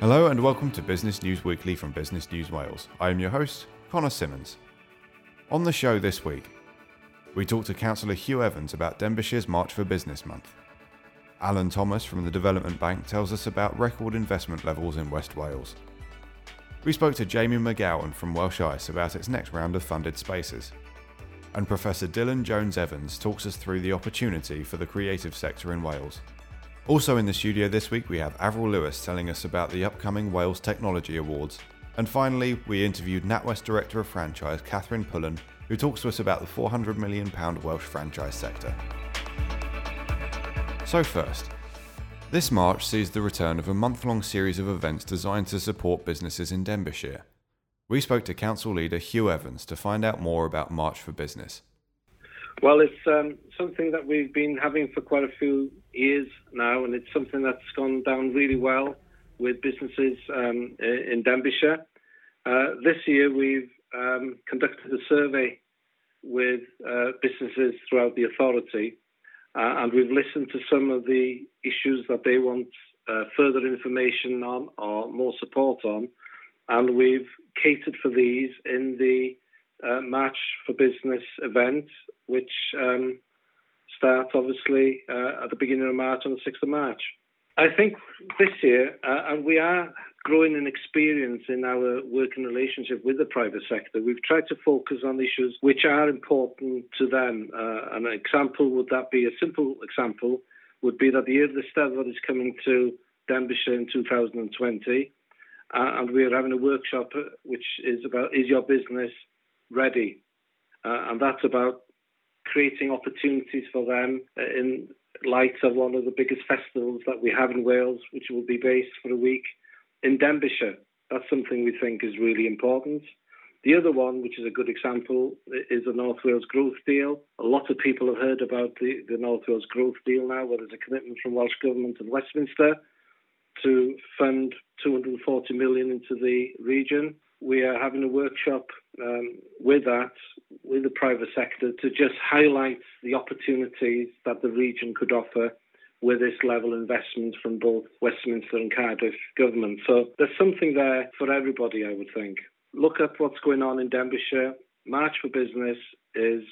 Hello and welcome to Business News Weekly from Business News Wales. I am your host, Connor Simmons. On the show this week, we talk to Councillor Hugh Evans about Denbighshire's March for Business Month. Alan Thomas from the Development Bank tells us about record investment levels in West Wales. We spoke to Jamie McGowan from Welsh Ice about its next round of funded spaces. And Professor Dylan Jones Evans talks us through the opportunity for the creative sector in Wales. Also in the studio this week, we have Avril Lewis telling us about the upcoming Wales Technology Awards. And finally, we interviewed NatWest Director of Franchise, Katherine Pullen, who talks to us about the £400 million Welsh franchise sector. So, first, this March sees the return of a month long series of events designed to support businesses in Denbighshire. We spoke to Council Leader Hugh Evans to find out more about March for Business. Well, it's um, something that we've been having for quite a few years now, and it's something that's gone down really well with businesses um, in Denbighshire. Uh, this year, we've um, conducted a survey with uh, businesses throughout the authority, uh, and we've listened to some of the issues that they want uh, further information on or more support on, and we've catered for these in the uh, March for Business event, which um, starts obviously uh, at the beginning of March on the 6th of March. I think this year, uh, and we are growing in experience in our working relationship with the private sector, we've tried to focus on issues which are important to them. Uh, an example would that be a simple example would be that the year of the Steddfod is coming to Denbighshire in 2020, uh, and we're having a workshop uh, which is about is your business ready, uh, and that's about creating opportunities for them uh, in light of one of the biggest festivals that we have in Wales, which will be based for a week in Denbighshire. That's something we think is really important. The other one, which is a good example, is the North Wales Growth Deal. A lot of people have heard about the, the North Wales Growth Deal now, where there's a commitment from Welsh Government and Westminster to fund 240 million into the region. We are having a workshop um, with that, with the private sector, to just highlight the opportunities that the region could offer with this level of investment from both Westminster and Cardiff government. So there's something there for everybody, I would think. Look at what's going on in Denbighshire. March for Business is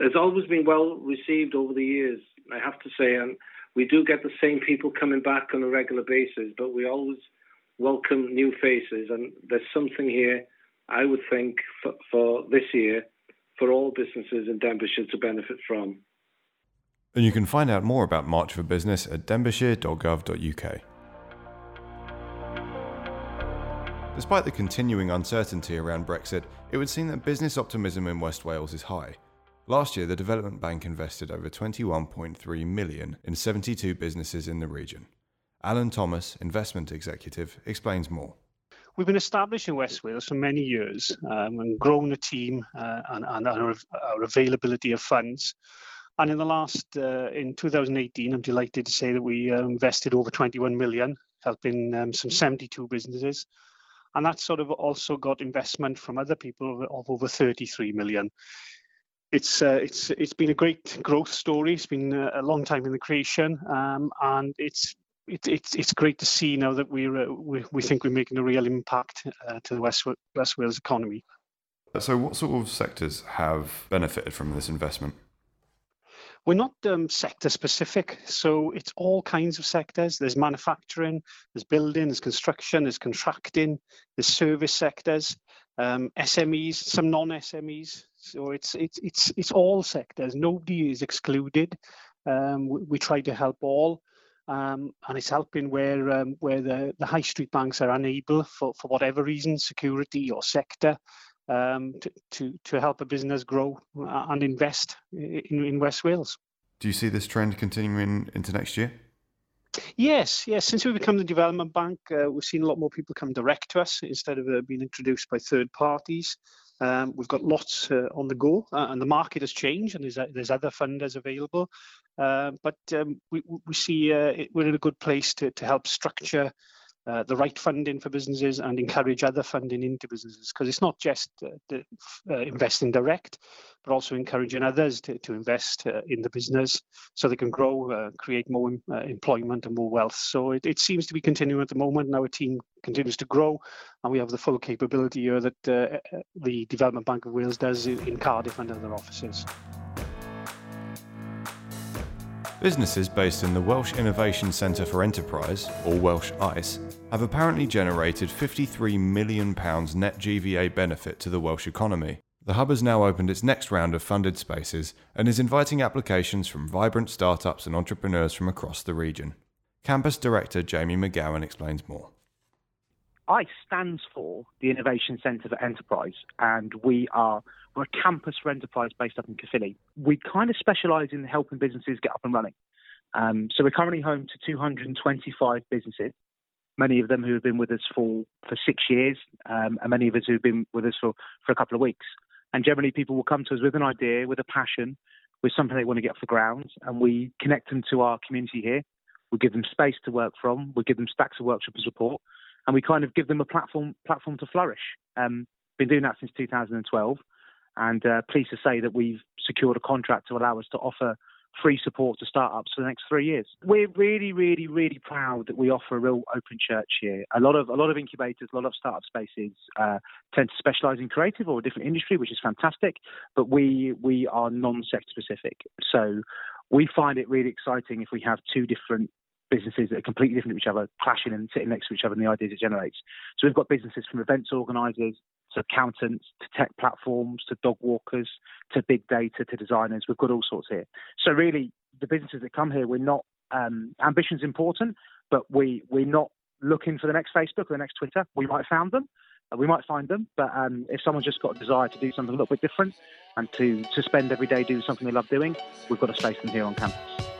has always been well received over the years. I have to say, and we do get the same people coming back on a regular basis, but we always welcome new faces. And there's something here, I would think, for, for this year, for all businesses in Denbighshire to benefit from. And you can find out more about March for Business at denbighshire.gov.uk. Despite the continuing uncertainty around Brexit, it would seem that business optimism in West Wales is high. Last year, the Development Bank invested over 21.3 million in 72 businesses in the region. Alan Thomas, investment executive, explains more. We've been established in West Wales for many years um, and grown the team uh, and, and our, our, availability of funds. And in the last, uh, in 2018, I'm delighted to say that we uh, invested over 21 million, helping um, some 72 businesses. And that sort of also got investment from other people of, of over 33 million it's uh, it's it's been a great growth story. It's been a long time in the creation, um, and it's it, it's it's great to see now that we're uh, we, we think we're making a real impact uh, to the West West Wales economy. So, what sort of sectors have benefited from this investment? We're not um, sector specific, so it's all kinds of sectors. There's manufacturing, there's building, there's construction, there's contracting, there's service sectors, um, SMEs, some non-SMEs. So it's it's it's it's all sectors. Nobody is excluded. Um, we, we, try to help all, um, and it's helping where um, where the, the high street banks are unable for, for whatever reason, security or sector, um, to, to to help a business grow and invest in, in West Wales. Do you see this trend continuing into next year? Yes, yes. Since we've become the development bank, uh, we've seen a lot more people come direct to us instead of uh, being introduced by third parties. Um, we've got lots uh, on the go, uh, and the market has changed, and there's uh, there's other funders available. Uh, but um, we we see it, we're in a good place to to help structure uh, the right funding for businesses and encourage other funding into businesses because it's not just uh, the, uh, investing direct, but also encouraging others to, to invest uh, in the business so they can grow, uh, create more uh, employment and more wealth. So it, it seems to be continuing at the moment. And our team continues to grow, and we have the full capability here that the Development Bank of Wales does in, in Cardiff and other offices. Businesses based in the Welsh Innovation Centre for Enterprise, or Welsh ICE, have apparently generated £53 million net GVA benefit to the Welsh economy. The Hub has now opened its next round of funded spaces and is inviting applications from vibrant startups and entrepreneurs from across the region. Campus Director Jamie McGowan explains more. ICE stands for the Innovation Centre for Enterprise, and we are we're a campus for enterprise based up in Caerphilly. We kind of specialise in helping businesses get up and running. Um, so we're currently home to 225 businesses, many of them who have been with us for, for six years, um, and many of us who have been with us for, for a couple of weeks. And generally, people will come to us with an idea, with a passion, with something they want to get off the ground, and we connect them to our community here. We give them space to work from. We give them stacks of workshop and support, and we kind of give them a platform platform to flourish. Um, been doing that since 2012, and uh, pleased to say that we've secured a contract to allow us to offer free support to startups for the next three years. We're really, really, really proud that we offer a real open church here. A lot of a lot of incubators, a lot of startup spaces uh, tend to specialise in creative or a different industry, which is fantastic. But we we are non-sector specific, so we find it really exciting if we have two different businesses that are completely different to each other, clashing and sitting next to each other and the ideas it generates. So we've got businesses from events organisers to accountants to tech platforms to dog walkers to big data to designers. We've got all sorts here. So really, the businesses that come here, we're not um, ambition's important, but we we're not looking for the next Facebook or the next Twitter. We might found them, uh, we might find them, but um, if someone's just got a desire to do something a little bit different and to to spend every day doing something they love doing, we've got a space them here on campus.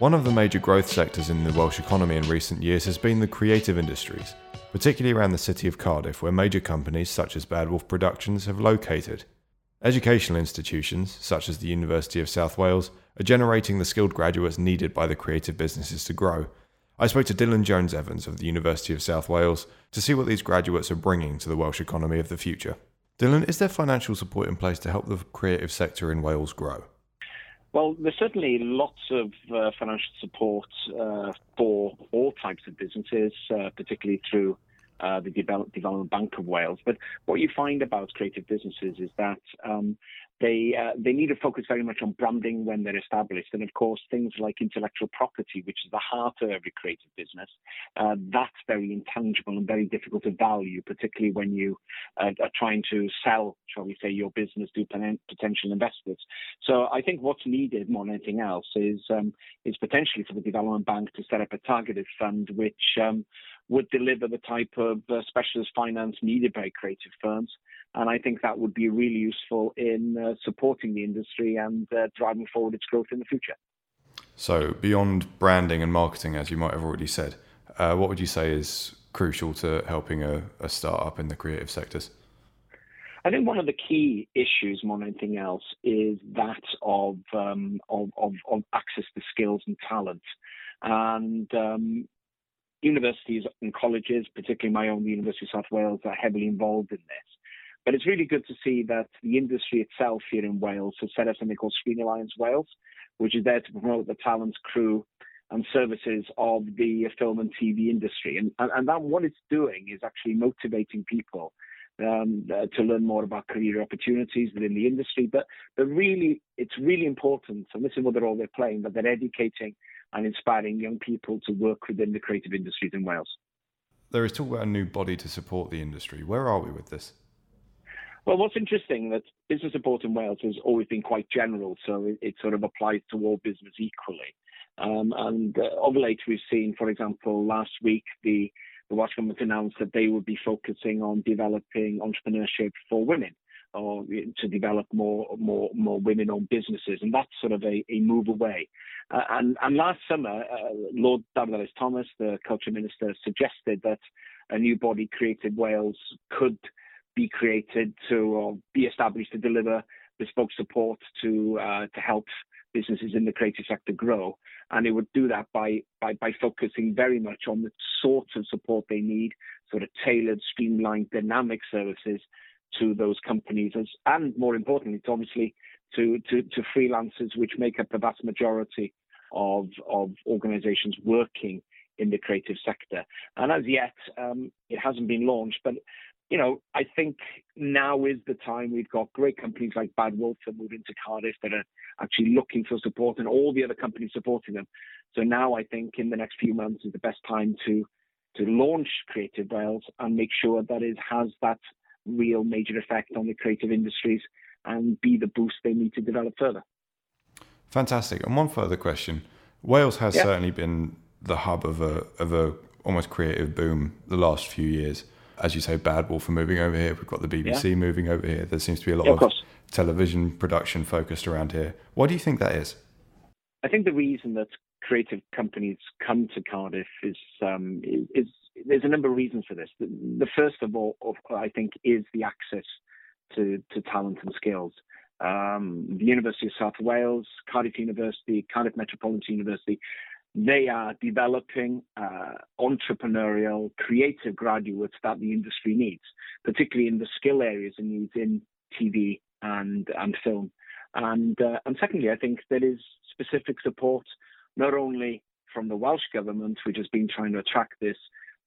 One of the major growth sectors in the Welsh economy in recent years has been the creative industries, particularly around the city of Cardiff, where major companies such as Bad Wolf Productions have located. Educational institutions, such as the University of South Wales, are generating the skilled graduates needed by the creative businesses to grow. I spoke to Dylan Jones Evans of the University of South Wales to see what these graduates are bringing to the Welsh economy of the future. Dylan, is there financial support in place to help the creative sector in Wales grow? Well, there's certainly lots of uh, financial support uh, for all types of businesses, uh, particularly through uh, the Develop- Development Bank of Wales. But what you find about creative businesses is that um, they uh, they need to focus very much on branding when they're established, and of course things like intellectual property, which is the heart of every creative business, uh, that's very intangible and very difficult to value, particularly when you uh, are trying to sell, shall we say, your business to potential investors. So I think what's needed more than anything else is um, is potentially for the development bank to set up a targeted fund which um, would deliver the type of uh, specialist finance needed by creative firms. And I think that would be really useful in uh, supporting the industry and uh, driving forward its growth in the future. So, beyond branding and marketing, as you might have already said, uh, what would you say is crucial to helping a, a startup in the creative sectors? I think one of the key issues, more than anything else, is that of um, of, of, of, access to skills and talent. And um, universities and colleges, particularly my own, the University of South Wales, are heavily involved in this. But it's really good to see that the industry itself here in Wales has set up something called Screen Alliance Wales, which is there to promote the talents, crew, and services of the film and TV industry. And, and, that what it's doing is actually motivating people um, uh, to learn more about career opportunities within the industry. But but really, it's really important, and this is what the role they're playing, that they're educating and inspiring young people to work within the creative industries in Wales. There is talk about a new body to support the industry. Where are we with this? Well, what's interesting that business support in Wales has always been quite general, so it, it sort of applies to all business equally. Um, and uh, of late, we've seen, for example, last week the the Welsh government announced that they would be focusing on developing entrepreneurship for women or to develop more more more women-owned businesses, and that's sort of a, a move away. Uh, and, and last summer, uh, Lord Ellis Thomas, the culture minister, suggested that a new body, Creative Wales, could be created to or be established to deliver bespoke support to uh, to help businesses in the creative sector grow. And it would do that by, by, by focusing very much on the sorts of support they need, sort of tailored, streamlined, dynamic services to those companies, as, and more importantly, to obviously to, to, to freelancers, which make up the vast majority of, of organizations working in the creative sector. And as yet, um, it hasn't been launched, but you know, I think now is the time. We've got great companies like Bad Wolf that move into Cardiff that are actually looking for support, and all the other companies supporting them. So now I think in the next few months is the best time to to launch Creative Wales and make sure that it has that real major effect on the creative industries and be the boost they need to develop further. Fantastic. And one further question: Wales has yeah. certainly been the hub of a of a almost creative boom the last few years. As you say, Bad Wolf are moving over here. We've got the BBC yeah. moving over here. There seems to be a lot yeah, of, of television production focused around here. Why do you think that is? I think the reason that creative companies come to Cardiff is, um, is, is there's a number of reasons for this. The, the first of all, of, I think, is the access to, to talent and skills. Um, the University of South Wales, Cardiff University, Cardiff Metropolitan University, they are developing uh, entrepreneurial, creative graduates that the industry needs, particularly in the skill areas and needs in TV and and film. And uh, and secondly, I think there is specific support not only from the Welsh government, which has been trying to attract this,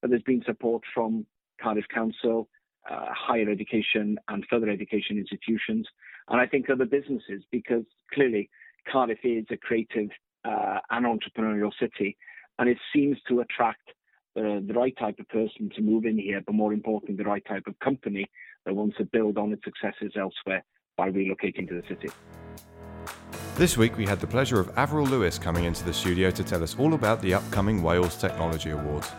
but there's been support from Cardiff Council, uh, higher education and further education institutions, and I think other businesses, because clearly Cardiff is a creative uh, an entrepreneurial city, and it seems to attract the, the right type of person to move in here, but more importantly, the right type of company that wants to build on its successes elsewhere by relocating to the city. This week, we had the pleasure of Avril Lewis coming into the studio to tell us all about the upcoming Wales Technology Awards.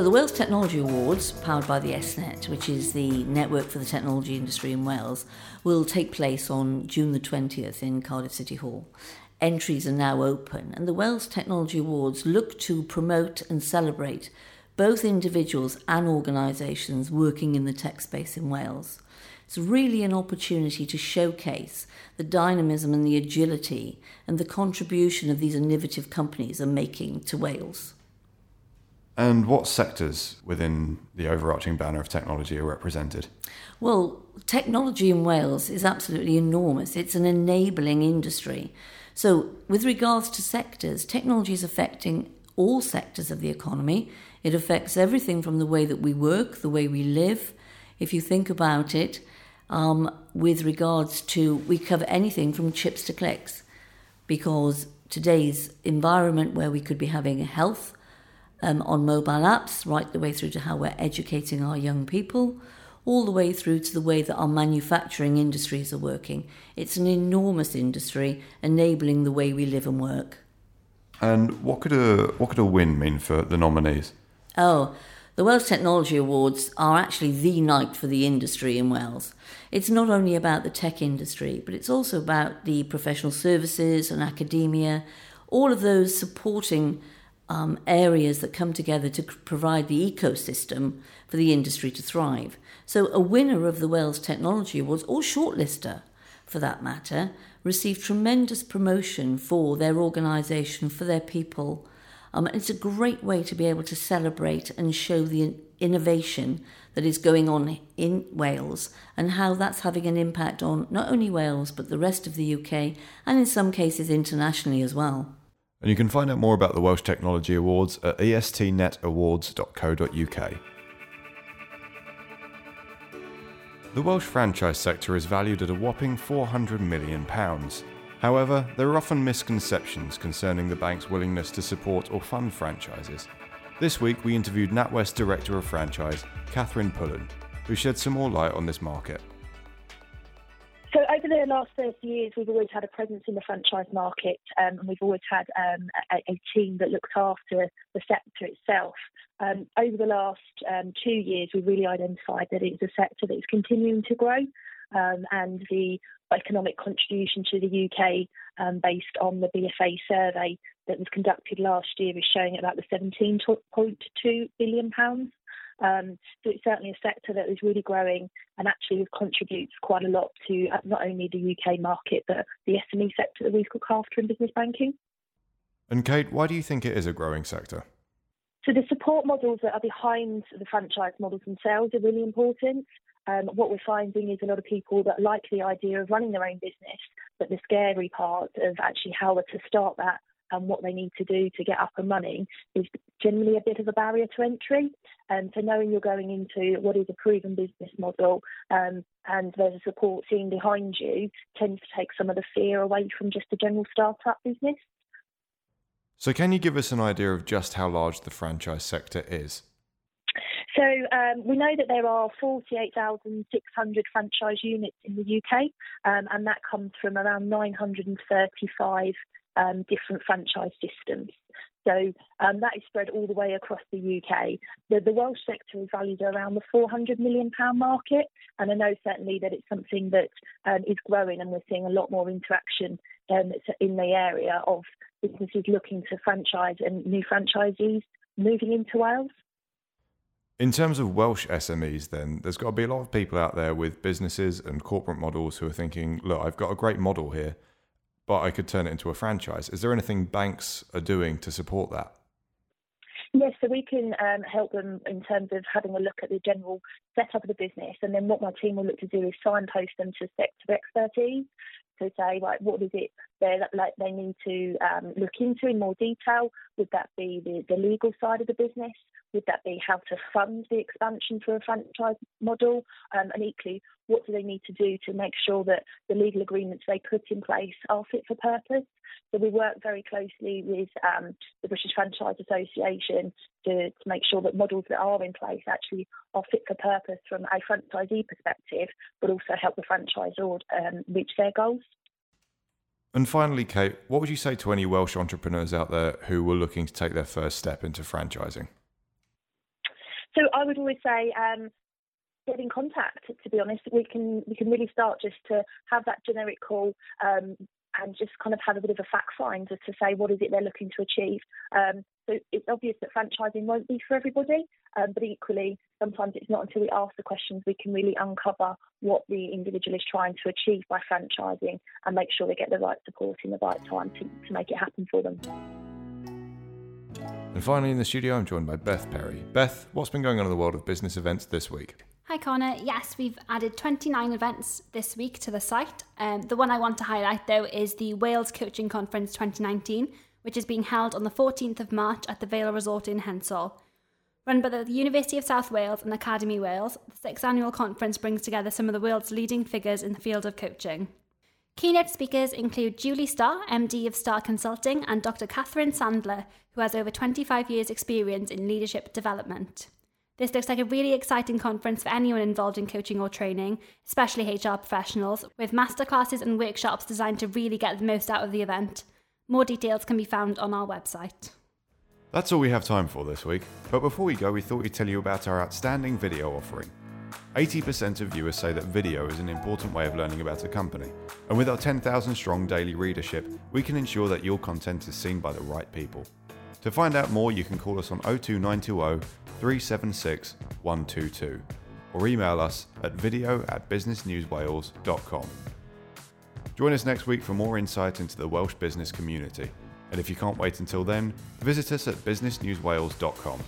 So, the Wales Technology Awards, powered by the ESTnet, which is the network for the technology industry in Wales, will take place on June the 20th in Cardiff City Hall entries are now open, and the Wales Technology Awards look to promote and celebrate both individuals and organisations working in the tech space in Wales. It's really an opportunity to showcase the dynamism and the agility and the contribution of these innovative companies are making to Wales. And what sectors within the overarching banner of technology are represented? Well, technology in Wales is absolutely enormous. It's an enabling industry. So, with regards to sectors, technology is affecting all sectors of the economy. It affects everything from the way that we work, the way we live. If you think about it, um, with regards to, we cover anything from chips to clicks because today's environment where we could be having health um, on mobile apps, right the way through to how we're educating our young people, all the way through to the way that our manufacturing industries are working. It's an enormous industry enabling the way we live and work. And what could a what could a win mean for the nominees? Oh, the Wales Technology Awards are actually the night for the industry in Wales. It's not only about the tech industry, but it's also about the professional services and academia, all of those supporting um, areas that come together to provide the ecosystem for the industry to thrive. So, a winner of the Wales Technology Awards, or shortlister for that matter, received tremendous promotion for their organisation, for their people. Um, it's a great way to be able to celebrate and show the innovation that is going on in Wales and how that's having an impact on not only Wales but the rest of the UK and in some cases internationally as well. And you can find out more about the Welsh Technology Awards at estnetawards.co.uk. The Welsh franchise sector is valued at a whopping £400 million. However, there are often misconceptions concerning the bank's willingness to support or fund franchises. This week, we interviewed NatWest Director of Franchise, Katherine Pullen, who shed some more light on this market. The last 30 years, we've always had a presence in the franchise market, um, and we've always had um, a, a, team that looks after the sector itself. Um, over the last um, two years, we've really identified that it's a sector that is continuing to grow, um, and the economic contribution to the UK, um, based on the BFA survey that was conducted last year, is showing about the 17.2 billion pounds. Um, so it's certainly a sector that is really growing and actually contributes quite a lot to uh, not only the UK market but the SME sector that we look after in business banking. And Kate, why do you think it is a growing sector? So the support models that are behind the franchise models themselves are really important. Um, what we're finding is a lot of people that like the idea of running their own business, but the scary part of actually how to start that and what they need to do to get up and running is generally a bit of a barrier to entry. And um, so knowing you're going into what is a proven business model um, and there's a support team behind you tends to take some of the fear away from just a general startup business. So, can you give us an idea of just how large the franchise sector is? So um, we know that there are 48,600 franchise units in the UK, um, and that comes from around 935 um, different franchise systems. So um, that is spread all the way across the UK. The, the Welsh sector is valued around the 400 million pound market, and I know certainly that it's something that um, is growing, and we're seeing a lot more interaction um, in the area of businesses looking to franchise and new franchisees moving into Wales. In terms of Welsh SMEs, then, there's got to be a lot of people out there with businesses and corporate models who are thinking, look, I've got a great model here but I could turn it into a franchise. Is there anything banks are doing to support that? Yes, so we can um, help them in terms of having a look at the general setup of the business, and then what my team will look to do is signpost them to sector expertise to say, like what is it they like they need to um, look into in more detail? Would that be the, the legal side of the business? Would that be how to fund the expansion for a franchise model? Um, and equally, what do they need to do to make sure that the legal agreements they put in place are fit for purpose? So we work very closely with um, the British Franchise Association to, to make sure that models that are in place actually are fit for purpose from a franchisee perspective, but also help the franchisor um, reach their goals. And finally, Kate, what would you say to any Welsh entrepreneurs out there who were looking to take their first step into franchising? So I would always say um, get in contact. To be honest, we can we can really start just to have that generic call. Um, and just kind of have a bit of a fact find to say what is it they're looking to achieve. Um, so it's obvious that franchising won't be for everybody, um, but equally, sometimes it's not until we ask the questions we can really uncover what the individual is trying to achieve by franchising and make sure they get the right support in the right time to, to make it happen for them. And finally, in the studio, I'm joined by Beth Perry. Beth, what's been going on in the world of business events this week? Hi Connor. Yes, we've added 29 events this week to the site. Um, the one I want to highlight though is the Wales Coaching Conference 2019, which is being held on the 14th of March at the Vale Resort in Hensol. Run by the University of South Wales and Academy Wales, the sixth annual conference brings together some of the world's leading figures in the field of coaching. Keynote speakers include Julie Starr, MD of Starr Consulting, and Dr. Catherine Sandler, who has over 25 years' experience in leadership development. This looks like a really exciting conference for anyone involved in coaching or training, especially HR professionals, with masterclasses and workshops designed to really get the most out of the event. More details can be found on our website. That's all we have time for this week, but before we go, we thought we'd tell you about our outstanding video offering. 80% of viewers say that video is an important way of learning about a company, and with our 10,000 strong daily readership, we can ensure that your content is seen by the right people. To find out more, you can call us on 02920 376 122 or email us at video at businessnewswales.com. Join us next week for more insight into the Welsh business community. And if you can't wait until then, visit us at businessnewswales.com.